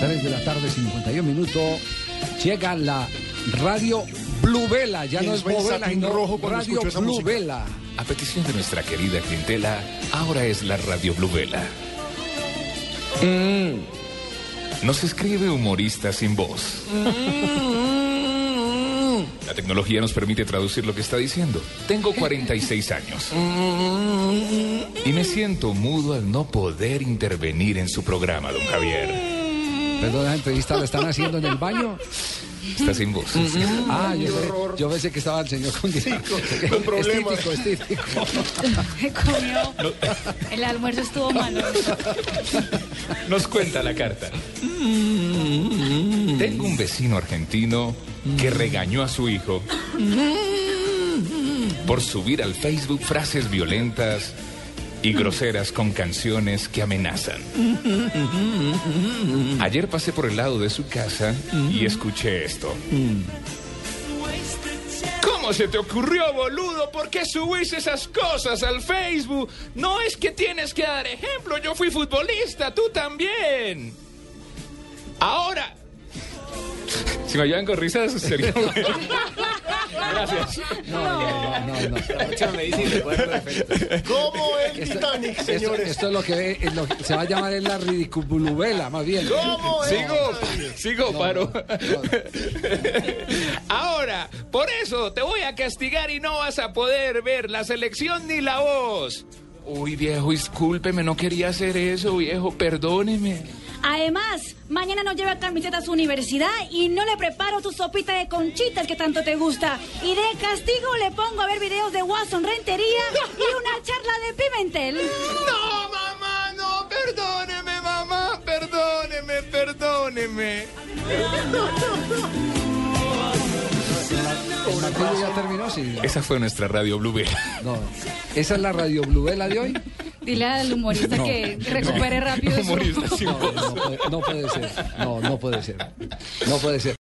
3 de la tarde, 51 minutos. Llega la radio Blue Vela. Ya no es Bovela, sino radio Blue Vela. A petición de nuestra querida clientela, ahora es la Radio Blue Vela. Nos escribe humorista sin voz. La tecnología nos permite traducir lo que está diciendo. Tengo 46 años. Y me siento mudo al no poder intervenir en su programa, don Javier. Perdón, la entrevista la están haciendo en el baño. Está sin voz. Ah, yo, pe- yo pensé que estaba el señor con, con problemas. Estítico, comió. El almuerzo estuvo malo. Nos cuenta la carta. Tengo un vecino argentino que regañó a su hijo por subir al Facebook frases violentas y groseras con canciones que amenazan. Ayer pasé por el lado de su casa y escuché esto. ¿Cómo se te ocurrió, boludo? ¿Por qué subís esas cosas al Facebook? No es que tienes que dar ejemplo. Yo fui futbolista, tú también. Ahora. Si me ayudan con risas, sería bueno. Gracias. No, no, no, no. ¿Cómo el Esto, Titanic, esto- señores? esto es lo que es lo que se va a llamar es la ridiculubela, más bien. ¿Cómo Sigo, sigo, paro. Ahora, por eso te voy a castigar y no vas a poder ver la selección ni la voz. Uy, viejo, discúlpeme, no quería hacer eso, viejo, perdóneme. Además, mañana no lleva camiseta a su universidad y no le preparo tu sopita de conchitas que tanto te gusta. Y de castigo le pongo a ver videos de Watson Rentería y una charla de Pimentel. No, mamá, no, perdóneme, mamá, perdóneme, perdóneme. ¿El martillo ya terminó? Sí. Esa fue nuestra radio Blue Bell. No. ¿Esa es la radio Bluvela de hoy? Dile al humorista No. que recupere rápido su... Humorista No, no puede, no puede ser. No, no puede ser. No puede ser.